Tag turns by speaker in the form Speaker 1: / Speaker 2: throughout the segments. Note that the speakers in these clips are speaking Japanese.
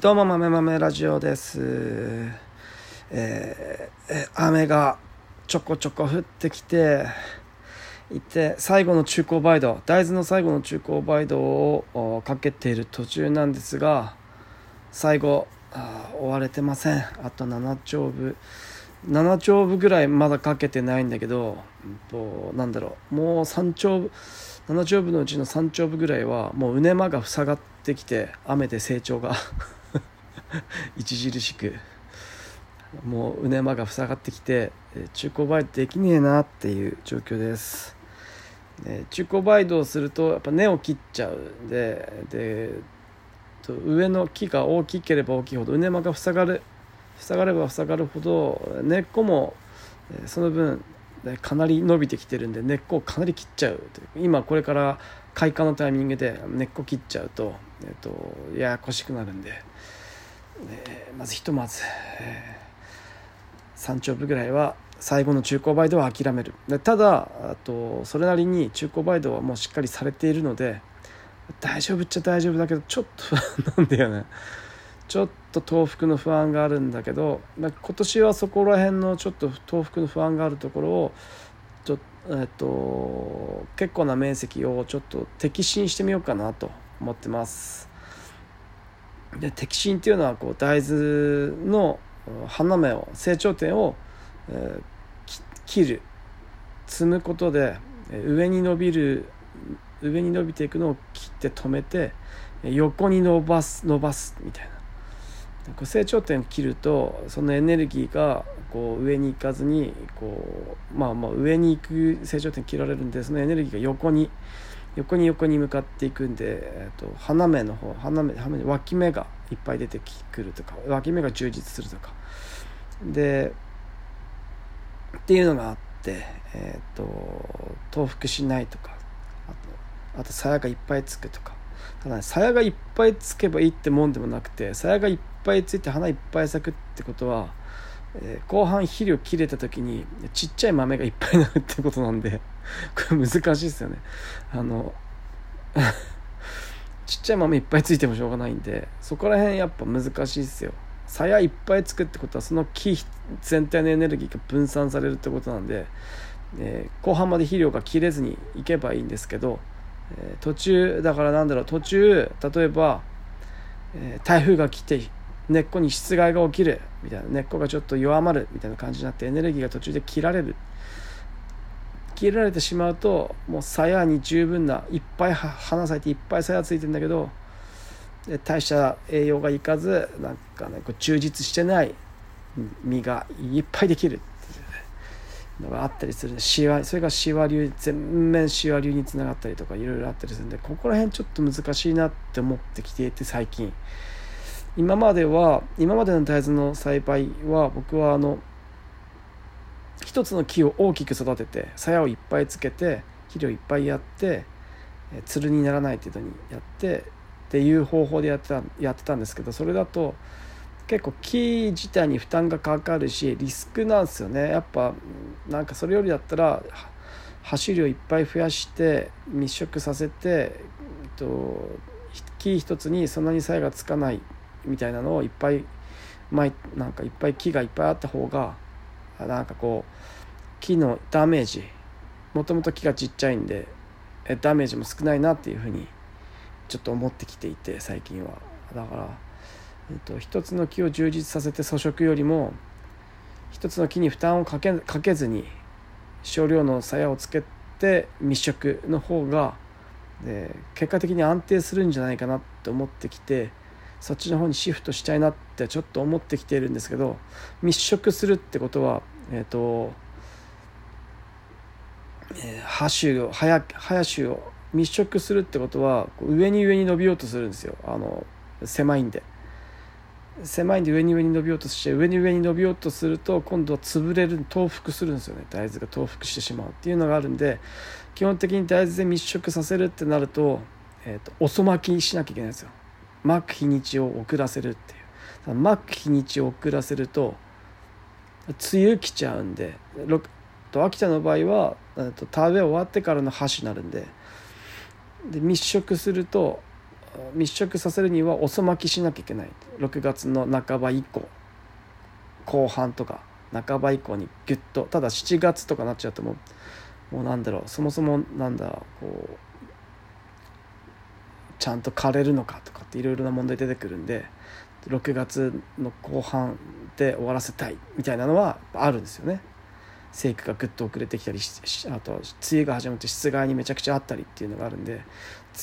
Speaker 1: どうも豆豆ラジオです、えー雨がちょこちょこ降ってきていて最後の中高バイド大豆の最後の中高バイドをかけている途中なんですが最後あー終われてません。あと7丁分7丁分ぐらいまだかけてないんだけど、う、なんだろう。もう3丁分7丁分のうちの3丁分ぐらいはもう畝間が塞がってきて雨で成長が。著しく。もう畝間が塞がってきて中古バイトできねえなっていう状況です、え中古バイトをするとやっぱ根を切っちゃうんでで上の木が大きければ大きいほど畝間が塞がる塞がれば塞がるほど根っこもその分かなり伸びてきてるんで根っこをかなり切っちゃう。今これから開花のタイミングで根っこ切っちゃうと,、えー、とややこしくなるんで、えまずひとまず、えー、3丁分ぐらいは最後の中古バイトは諦める。でただあとそれなりに中古バイトはもうしっかりされているので大丈夫っちゃ大丈夫だけどちょっと不安 なんだよね。ちょっと東福の不安があるんだけど、まあ、今年はそこら辺のちょっと東福の不安があるところをちょ、えっと、結構な面積をちょっと摘心してみようかなと思ってます。で摘心っていうのはこう大豆の花芽を成長点を、えー切る。摘むことで上に伸びる上に伸びていくのを切って止めて横に伸ばす伸ばすみたいな。こう成長点を切るとそのエネルギーがこう上に行かずにこう、まあ、まあ上に行く成長点切られるんでそのエネルギーが横に横に横に向かっていくんで、えー、と花芽の方花芽花芽脇芽がいっぱい出てくるとか脇芽が充実するとか。でっていうのがあって、えー、と重複しないとかあとあと鞘がいっぱいつくとか。ただね鞘がいっぱいつけばいいってもんでもなくて鞘がいっぱいついて花いっぱい咲くってことは、えー後半肥料切れた時にちっちゃい豆がいっぱいになるってことなんで これ難しいですよね。あの ちっちゃい豆いっぱいついてもしょうがないんでそこら辺やっぱ難しいですよ。鞘いっぱいつくってことはその木全体のエネルギーが分散されるってことなんで、えー後半まで肥料が切れずにいけばいいんですけど、えー途中だからなんだろう途中例えば、え台風が来て根っこに湿害が起きるみたいな。根っこがちょっと弱まるみたいな感じになってエネルギーが途中で切られる。切られてしまうともう鞘に十分ないっぱい花咲いていっぱい鞘ついてんだけど大した栄養がいかずなんかねこう充実してない実がいっぱいできる。っていうのがあったりする。んでシワそれがシワ流全面シワ流につながったりとかいろいろあったりするんでここら辺ちょっと難しいなって思ってきていて最近。今までは今までの大豆の栽培は僕はあの一つの木を大きく育てて鞘をいっぱいつけて肥料いっぱいやってつるにならない程度にやってっていう方法でやってたやってたんですけどそれだと結構木自体に負担がかかるしリスクなんですよね。やっぱなんかそれよりだったら走りをいっぱい増やして密植させて、えっと、木一つにそんなに鞘がつかないみたいなのをいっぱい巻いなんかいっぱい木がいっぱいあった方があなんかこう木のダメージもともと木がちっちゃいんでダメージも少ないなっていうふうにちょっと思ってきていて最近は。だから、えっと、一つの木を充実させて粗食よりも一つの木に負担をかけかけずに少量の鞘をつけて密植の方がで結果的に安定するんじゃないかなって思ってきてそっちの方にシフトしたいなってちょっと思ってきているんですけど密植するってことはえっ、と、えー、葉種を葉葉種を密植するってことは上に上に伸びようとするんですよ。あの狭いんで。狭いんで上に上に伸びようとして上に上に伸びようとすると今度は潰れる倒伏するんですよね。大豆が倒伏してしまうっていうのがあるんで基本的に大豆で密植させるってなると,、えー、と遅巻きしなきゃいけないんですよ。巻く日にちを遅らせるっていう。巻く日にちを遅らせると梅雨来ちゃうんでと秋田の場合はえーと田植え終わってからの箸になるんで。で密植すると密食させるには遅まきしなきゃいけない。6月の半ば以降後半とか半ば以降にギュッとただ7月とかなっちゃうともうもうなんだろうそもそもなんだこうちゃんと枯れるのかとかっていろいろな問題出てくるんで6月の後半で終わらせたいみたいなのはあるんですよね。生育がぐっと遅れてきたりあと梅雨が始まって室外にめちゃくちゃあったりっていうのがあるんで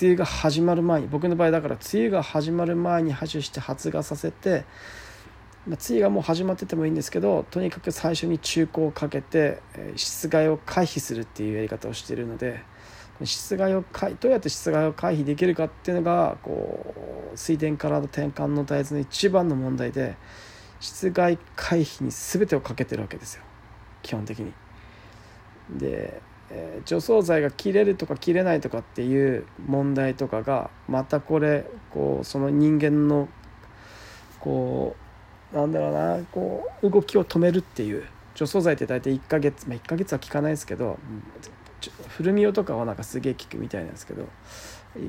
Speaker 1: 梅雨が始まる前に僕の場合だから梅雨が始まる前に播種して発芽させて、まあ、梅雨がもう始まっててもいいんですけどとにかく最初に中古をかけて室外を回避するっていうやり方をしているので室外をどうやって室外を回避できるかっていうのがこう水田からの転換の大豆の一番の問題で室外回避に全てをかけてるわけですよ。基本的に。で、えー、除草剤が切れるとか切れないとかっていう問題とかがまたこれこうその人間のこうなんだろうなこう動きを止めるっていう除草剤って大体1ヶ月、まあ、1ヶ月は効かないですけど古みよとかはなんかすげえ効くみたいなんですけど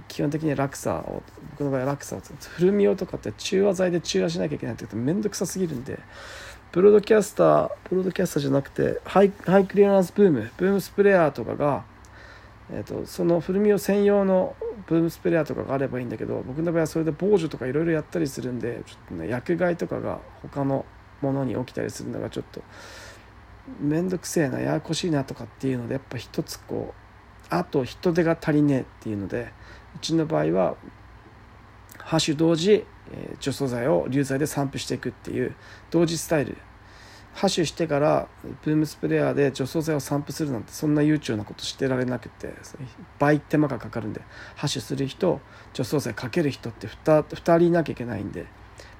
Speaker 1: 基本的にラクサを僕の場合はラクサを古みよとかって中和剤で中和しなきゃいけないって言うと面倒くさすぎるんでブロードキャスターブロードキャスターじゃなくてハイハイクリアランスブームブームスプレーヤーとかが、えーと、その古みを専用のブームスプレーヤーとかがあればいいんだけど僕の場合はそれで防除とかいろいろやったりするんでちょっとね薬害とかが他のものに起きたりするのがちょっと面倒くせえなややこしいなとかっていうのでやっぱ一つこうあと人手が足りねえっていうのでうちの場合はハッシュ同時除草剤を流剤で散布していくっていう同時スタイル。ハッシュしてからブームスプレーヤーで除草剤を散布するなんてそんな悠長なことしてられなくて倍手間がかかるんでハッシュする人除草剤かける人って 2, 2人いなきゃいけないんで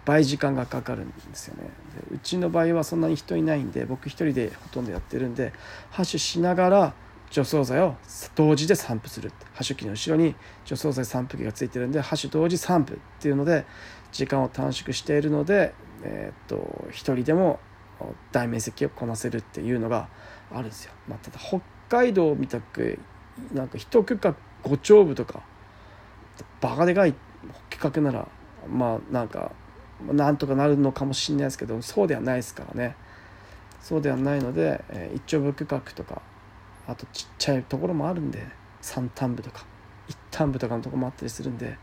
Speaker 1: 倍時間がかかるんですよねうちの場合はそんなに人いないんで僕一人でほとんどやってるんでハッシュしながら除草剤を同時で散布するハッシュ機の後ろに除草剤散布機がついてるんでハッシュ同時散布っていうので時間を短縮しているので、えー、っと1人でも大面積をこなせるっていうのがあるんですよ。まあ、ただ北海道みたくなんか一区画5丁部とかバカでかい企画ならまあなんかなんとかなるのかもしれないですけどそうではないですからね。そうではないので、えー、一丁部区画とかあとちっちゃいところもあるんで三反部とか一反部とかのとこもあったりするんで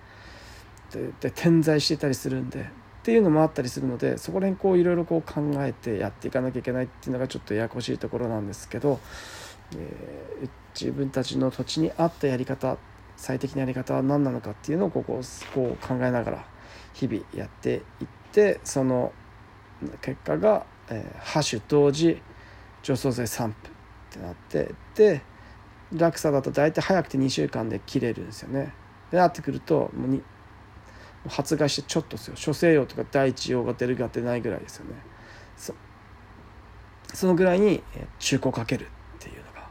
Speaker 1: で点在してたりするんでっていうのもあったりするのでそこら辺こういろいろこう考えてやっていかなきゃいけないっていうのがちょっとややこしいところなんですけど、えー、自分たちの土地に合ったやり方最適なやり方は何なのかっていうのをこここう考えながら日々やっていってその結果が、えー、ハッシュ同時除草剤散布ってなってで落差だと大体早くて2週間で切れるんですよね。でなってくるともうに発芽してちょっとですよ。諸西洋とか第一葉が出るが出ないぐらいですよね。そそのぐらいに中古かけるっていうのが。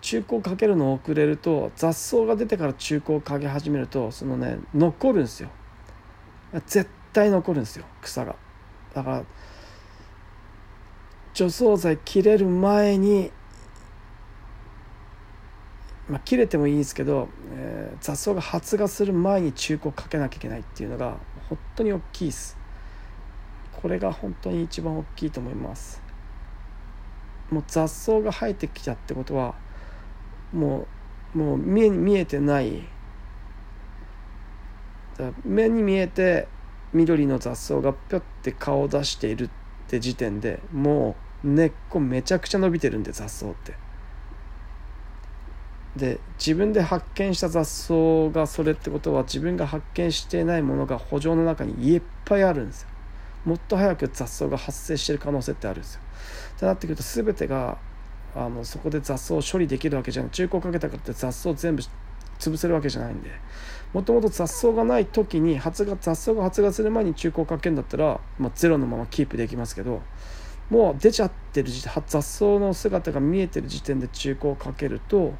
Speaker 1: 中古かけるの遅れると雑草が出てから中古をかけ始めるとそのね残るんですよ。絶対残るんですよ草が。だから除草剤切れる前にまあ、切れてもいいんですけど、えー、雑草が発芽する前に中古かけなきゃいけないっていうのが本当に大きいです。これが本当に一番大きいと思います。もう雑草が生えてきたってことはもうもう目に見えてないだ目に見えて緑の雑草がぴょって顔を出しているって時点でもう根っこめちゃくちゃ伸びてるんで雑草って。で自分で発見した雑草がそれってことは自分が発見していないものが圃場の中にいっぱいあるんですよ。もっと早く雑草が発生してる可能性ってあるんですよ。ってなってくると全てがあのそこで雑草を処理できるわけじゃない。中古をかけたからって雑草全部潰せるわけじゃないんで。もともと雑草がない時に発芽雑草が発芽する前に中古をかけるんだったら、まあ、ゼロのままキープできますけどもう出ちゃってる時点雑草の姿が見えてる時点で中古をかけると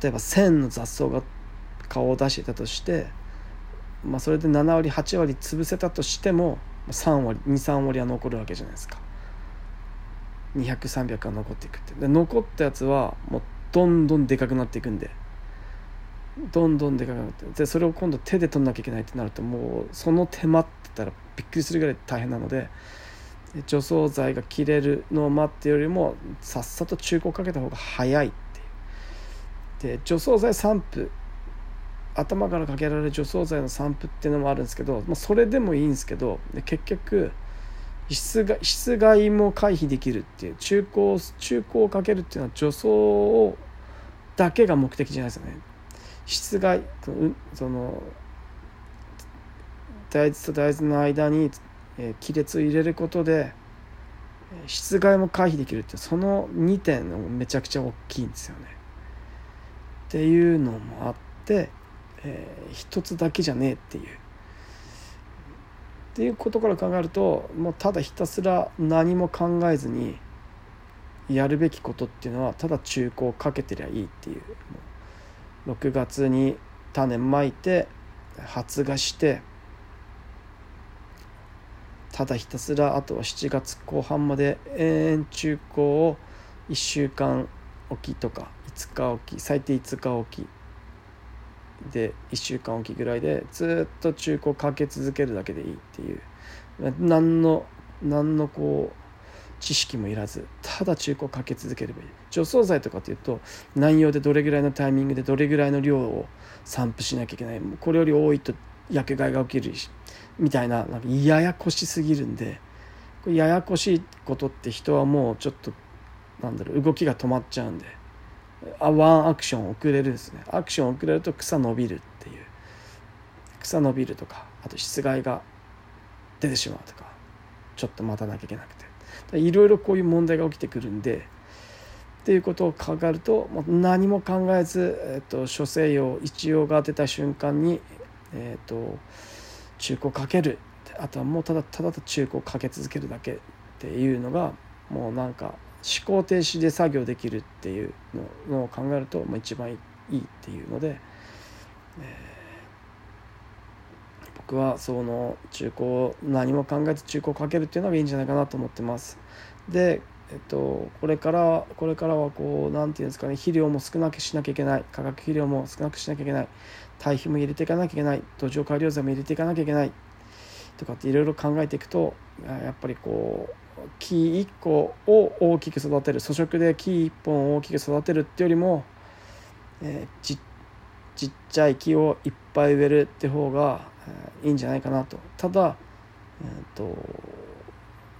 Speaker 1: 例えば1,000の雑草が顔を出してたとして、まあ、それで7割8割潰せたとしても3割23割は残るわけじゃないですか。200300は残っていくって。で残ったやつはもうどんどんでかくなっていくんで。どんどんでかくなって。でそれを今度手で取んなきゃいけないってなるともうその手間って言ったらびっくりするぐらい大変なので除草剤が切れるのを待ってよりもさっさと中古をかけた方が早いっていう。で除草剤散布頭からかけられる除草剤の散布っていうのもあるんですけど、まあ、それでもいいんですけど結局室外室外も回避できるっていう。中古中古をかけるっていうのは除草をだけが目的じゃないですよね室外その大豆と大豆の間にえ亀裂を入れることで室外も回避できるってその2点もめちゃくちゃ大きいんですよね。っていうのもあって、えー、一つだけじゃねえっていう。っていうことから考えるともうただひたすら何も考えずにやるべきことっていうのはただ中古をかけてりゃいいっていう。6月に種まいて発芽してただひたすらあとは7月後半まで延々中古を1週間おきとか5日おき最低5日おきで1週間おきぐらいでずっと中古をかけ続けるだけでいいっていう。何の何のこう知識もいらずただ中古をかけ続ければいい。除草剤とかっていうと何用でどれぐらいのタイミングでどれぐらいの量を散布しなきゃいけない。これより多いと薬害が起きるしみたいななんかややこしすぎるんでこれややこしいことって人はもうちょっとなんだろう動きが止まっちゃうんであワンアクション遅れるんですね。アクション遅れると草伸びるっていう。草伸びるとかあと室外が出てしまうとかちょっと待たなきゃいけなくて。いろいろこういう問題が起きてくるんでっていうことを考えると何も考えず、えっと、諸西洋一葉が出た瞬間に、えっと、中古をかける。あとはもうただただ中古をかけ続けるだけっていうのがもうなんか思考停止で作業できるっていうのを考えると、まあ、一番いいっていうので、えー、僕はその中古何も考えず中古をかけるっていうのがいいんじゃないかなと思ってます。でえっと、これからこれからはこう何て言うんですかね肥料も少なくしなきゃいけない。化学肥料も少なくしなきゃいけない。堆肥も入れていかなきゃいけない。土壌改良剤も入れていかなきゃいけない。とかっていろいろ考えていくとやっぱりこう木1個を大きく育てる。粗食で木1本を大きく育てるってよりも、えー、ちっちゃい木をいっぱい植えるって方が、いいんじゃないかなと。ただ、えーと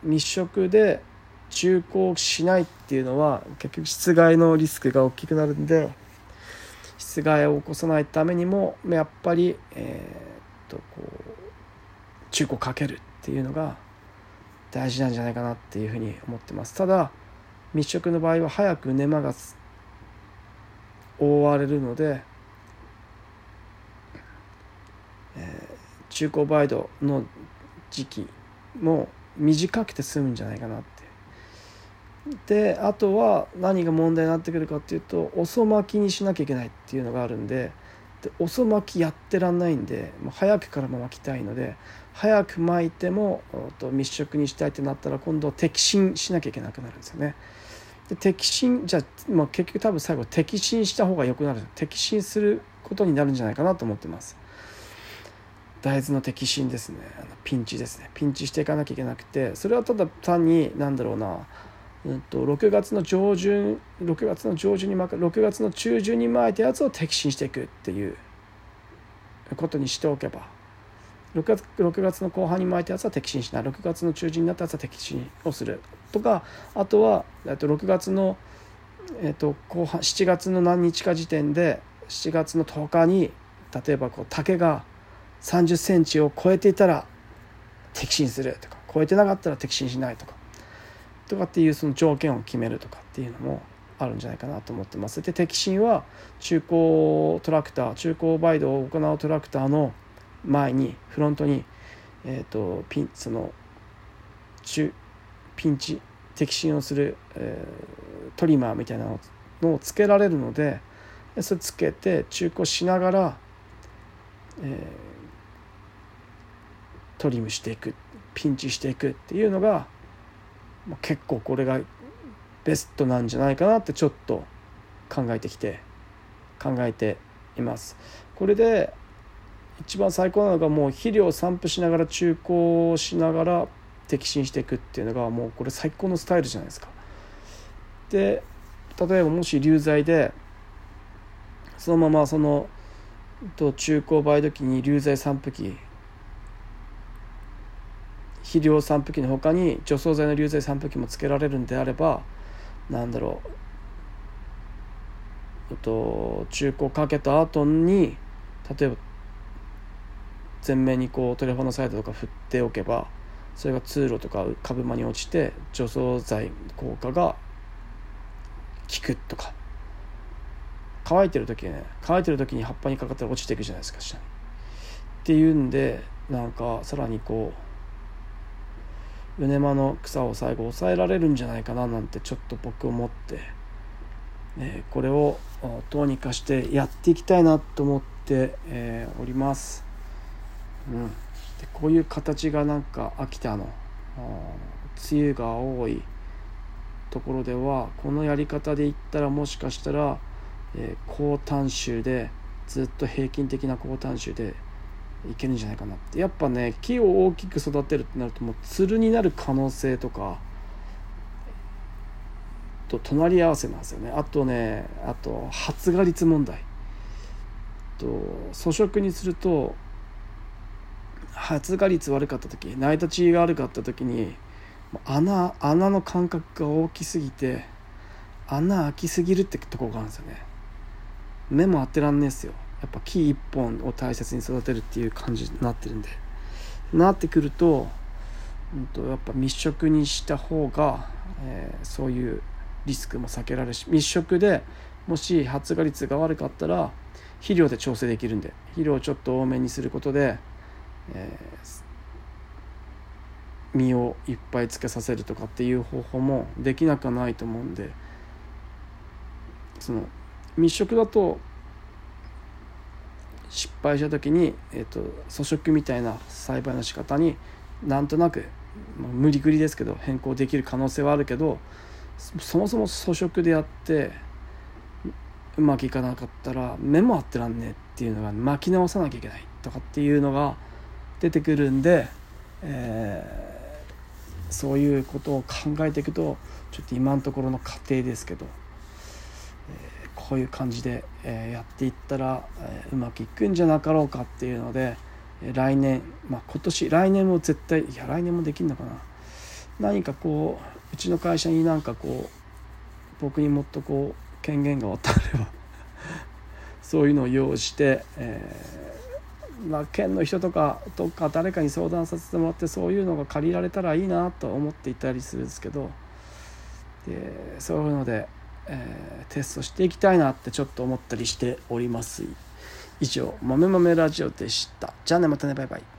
Speaker 1: 密植で中古しないっていうのは結局室外のリスクが大きくなるんで室外を起こさないためにもやっぱり、えー、とこう中古かけるっていうのが大事なんじゃないかなっていうふうに思ってます。ただ密植の場合は早く根間が覆われるので、えー、中古バイドの時期も短くて済むんじゃないかなってであとは何が問題になってくるかっていうと遅巻きにしなきゃいけないっていうのがあるんでで遅巻きやってらんないんでもう早くからも巻きたいので早く巻いてもと密植にしたいってなったら今度摘心しなきゃいけなくなるんですよね。で摘心じゃあ、まあ、結局多分最後摘心した方が良くなる摘心することになるんじゃないかなと思ってます。大豆の摘心ですね。あのピンチですね。ピンチしていかなきゃいけなくてそれはただ単に何だろうな。うんと、6月の上旬6月の上旬に6月の中旬に巻いたやつを摘心していくっていう。ことにしておけば6月 ,6 月の後半に巻いたやつは摘心しない。6月の中旬になったやつは摘心をするとかあとはと6月の、えー、と後半7月の何日か時点で7月の10日に例えばこう竹が3 0センチを超えていたら摘心するとか超えてなかったら摘心しないとかとかっていうその条件を決めるとかっていうのもあるんじゃないかなと思ってます。で適心は中古トラクター中古バイドを行うトラクターの前にフロントに、えーと、ピンその中ピンチ適心をする、えー、トリマーみたいなのをつけられるのでそれつけて中古しながら、えー、トリムしていくピンチしていくっていうのが結構これがベストなんじゃないかなってちょっと考えてきて考えています。これで一番最高なのがもう肥料を散布しながら中耕しながら摘心していくっていうのがもうこれ最高のスタイルじゃないですか。で例えばもし流剤でそのままそのと中耕梅時に流剤散布機肥料散布機のほかに除草剤の流剤散布機もつけられるんであればなんだろうと中古かけた後に例えば前面にこうトレフォノサイドとか振っておけばそれが通路とか株間に落ちて除草剤効果が効くとか乾いてる時ね乾いてる時に葉っぱにかかったら落ちていくじゃないですか下に。っていうんでなんかさらにこう畝間の草を最後抑えられるんじゃないかななんてちょっと僕思って、ね、これをどうにかしてやっていきたいなと思って、え、おります。うん、でこういう形がなんか秋田の梅雨が多いところではこのやり方でいったらもしかしたらえ、高短臭でずっと平均的な高短臭でいけるんじゃないかなって。やっぱね木を大きく育てるってなるともうつるになる可能性とかと隣り合わせなんですよね。あとねあと発芽率問題。と粗食にすると発芽率悪かった時成り立ちが悪かった時に穴穴の間隔が大きすぎて穴開きすぎるってとこがあるんですよね。目も当てらんねえっすよ。やっぱ木一本を大切に育てるっていう感じになってるんで。なってくると,、うんと、やっぱ密植にした方が、えー、そういうリスクも避けられるし密植でもし発芽率が悪かったら肥料で調整できるんで肥料をちょっと多めにすることで、えー、実をいっぱいつけさせるとかっていう方法もできなくはないと思うんでその密植だと失敗した時に、えーと、粗食みたいな栽培の仕方になんとなく、まあ、無理くりですけど変更できる可能性はあるけどそもそも粗食でやってうまくいかなかったら目も合ってらんねえっていうのが巻き直さなきゃいけないとかっていうのが出てくるんで、えー、そういうことを考えていくとちょっと今のところの過程ですけど。こういう感じで、えやっていったら、えうまくいくんじゃなかろうかっていうので来年、まあ、今年来年も絶対いや来年もできるのかな。何かこううちの会社になんかこう僕にもっとこう権限が渡れば そういうのを用意して、えー、まあ、県の人とかどっか誰かに相談させてもらってそういうのが借りられたらいいなと思っていたりするんですけどでそういうのでえー、テストしていきたいなってちょっと思ったりしております。以上「豆豆ラジオ」でした。じゃあねまたねバイバイ。